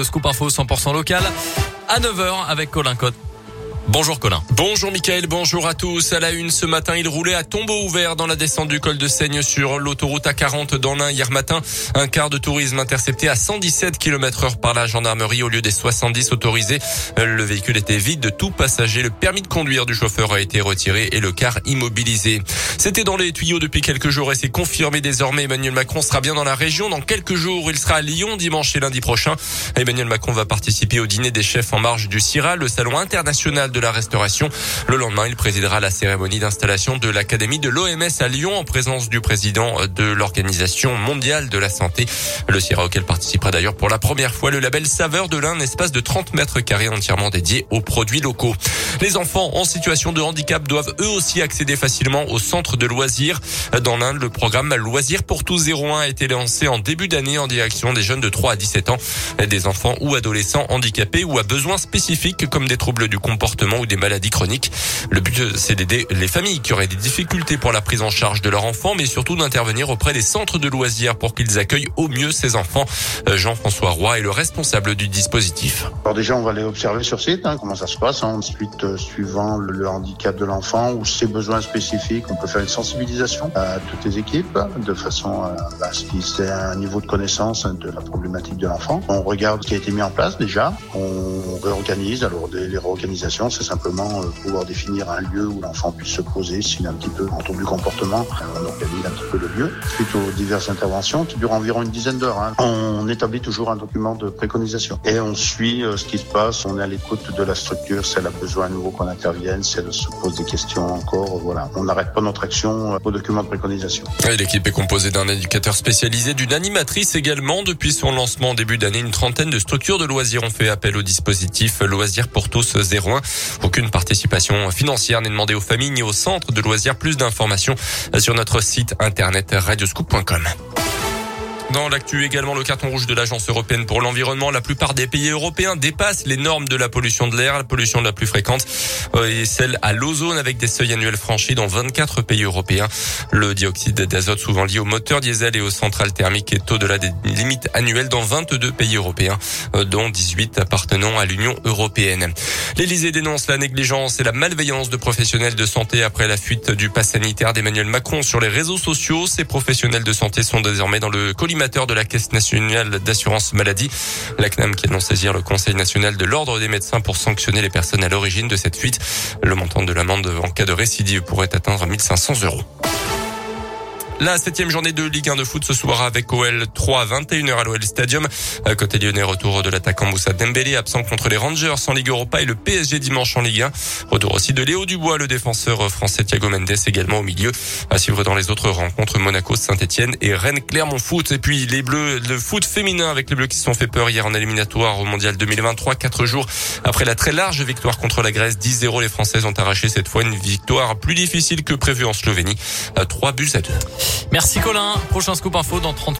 Le scoop info 100% local à 9h avec Colin Cotte. Bonjour Colin. Bonjour Mickaël, bonjour à tous. À la une ce matin, il roulait à tombeau ouvert dans la descente du col de Seigne sur l'autoroute A40 dans l'Ain hier matin. Un quart de tourisme intercepté à 117 km heure par la gendarmerie au lieu des 70 autorisés. Le véhicule était vide de tout passager. Le permis de conduire du chauffeur a été retiré et le car immobilisé. C'était dans les tuyaux depuis quelques jours et c'est confirmé désormais. Emmanuel Macron sera bien dans la région. Dans quelques jours, il sera à Lyon dimanche et lundi prochain. Emmanuel Macron va participer au dîner des chefs en marge du CIRA, le salon international de de la restauration. Le lendemain, il présidera la cérémonie d'installation de l'Académie de l'OMS à Lyon en présence du président de l'Organisation mondiale de la santé. Le CIRA auquel participera d'ailleurs pour la première fois le label Saveur de l'Ain, espace de 30 mètres carrés entièrement dédié aux produits locaux. Les enfants en situation de handicap doivent eux aussi accéder facilement au centre de loisirs. Dans l'Inde, le programme Loisirs pour tous 01 a été lancé en début d'année en direction des jeunes de 3 à 17 ans, des enfants ou adolescents handicapés ou à besoins spécifiques comme des troubles du comportement ou des maladies chroniques. Le but, c'est d'aider les familles qui auraient des difficultés pour la prise en charge de leur enfant, mais surtout d'intervenir auprès des centres de loisirs pour qu'ils accueillent au mieux ces enfants. Euh, Jean-François Roy est le responsable du dispositif. Alors déjà, on va aller observer sur site, hein, comment ça se passe. Hein. Ensuite, euh, suivant le, handicap de l'enfant ou ses besoins spécifiques, on peut faire une sensibilisation à toutes les équipes de façon à ce qu'ils aient un niveau de connaissance de la problématique de l'enfant. On regarde ce qui a été mis en place déjà. On réorganise. Alors, les réorganisations, c'est simplement euh, pouvoir définir un lieu où l'enfant puisse se poser s'il a un petit peu en trouble du comportement. On organise un petit peu le lieu. Suite aux diverses interventions qui durent environ une dizaine d'heures, hein, on établit toujours un document de préconisation et on suit euh, ce qui se passe. On est à l'écoute de la structure si elle a besoin à nouveau qu'on intervienne, si elle se pose des questions encore. Voilà, on n'arrête pas notre action euh, au document de préconisation. L'équipe est composée d'un éducateur spécialisé, d'une animatrice également. Depuis son lancement en début d'année, une trentaine de structures de loisirs ont fait appel au dispositif Loisirs pour tous 01. Aucune participation financière n'est demandée aux familles ni aux centres de loisirs. Plus d'informations sur notre site internet radioscoop.com. Dans l'actu également, le carton rouge de l'Agence européenne pour l'environnement. La plupart des pays européens dépassent les normes de la pollution de l'air. La pollution la plus fréquente est celle à l'ozone avec des seuils annuels franchis dans 24 pays européens. Le dioxyde d'azote souvent lié au moteur diesel et aux centrales thermiques est au-delà des limites annuelles dans 22 pays européens, euh, dont 18 appartenant à l'Union européenne. L'Élysée dénonce la négligence et la malveillance de professionnels de santé après la fuite du pass sanitaire d'Emmanuel Macron sur les réseaux sociaux. Ces professionnels de santé sont désormais dans le collimateur de la Caisse nationale d'assurance maladie. La CNAM qui annonce saisir le Conseil national de l'ordre des médecins pour sanctionner les personnes à l'origine de cette fuite. Le montant de l'amende en cas de récidive pourrait atteindre 1500 euros. La septième journée de Ligue 1 de foot ce soir avec OL 3 21h à l'OL Stadium. À côté lyonnais, retour de l'attaquant Moussa Dembélé, absent contre les Rangers en Ligue Europa et le PSG dimanche en Ligue 1. Retour aussi de Léo Dubois, le défenseur français Thiago Mendes également au milieu. À suivre dans les autres rencontres Monaco, Saint-Etienne et Rennes Clermont Foot. Et puis les Bleus, le foot féminin avec les Bleus qui se sont fait peur hier en éliminatoire au Mondial 2023. Quatre jours après la très large victoire contre la Grèce, 10-0, les Françaises ont arraché cette fois une victoire plus difficile que prévu en Slovénie. 3 buts à 2. Merci Colin. Prochain scoop info dans 30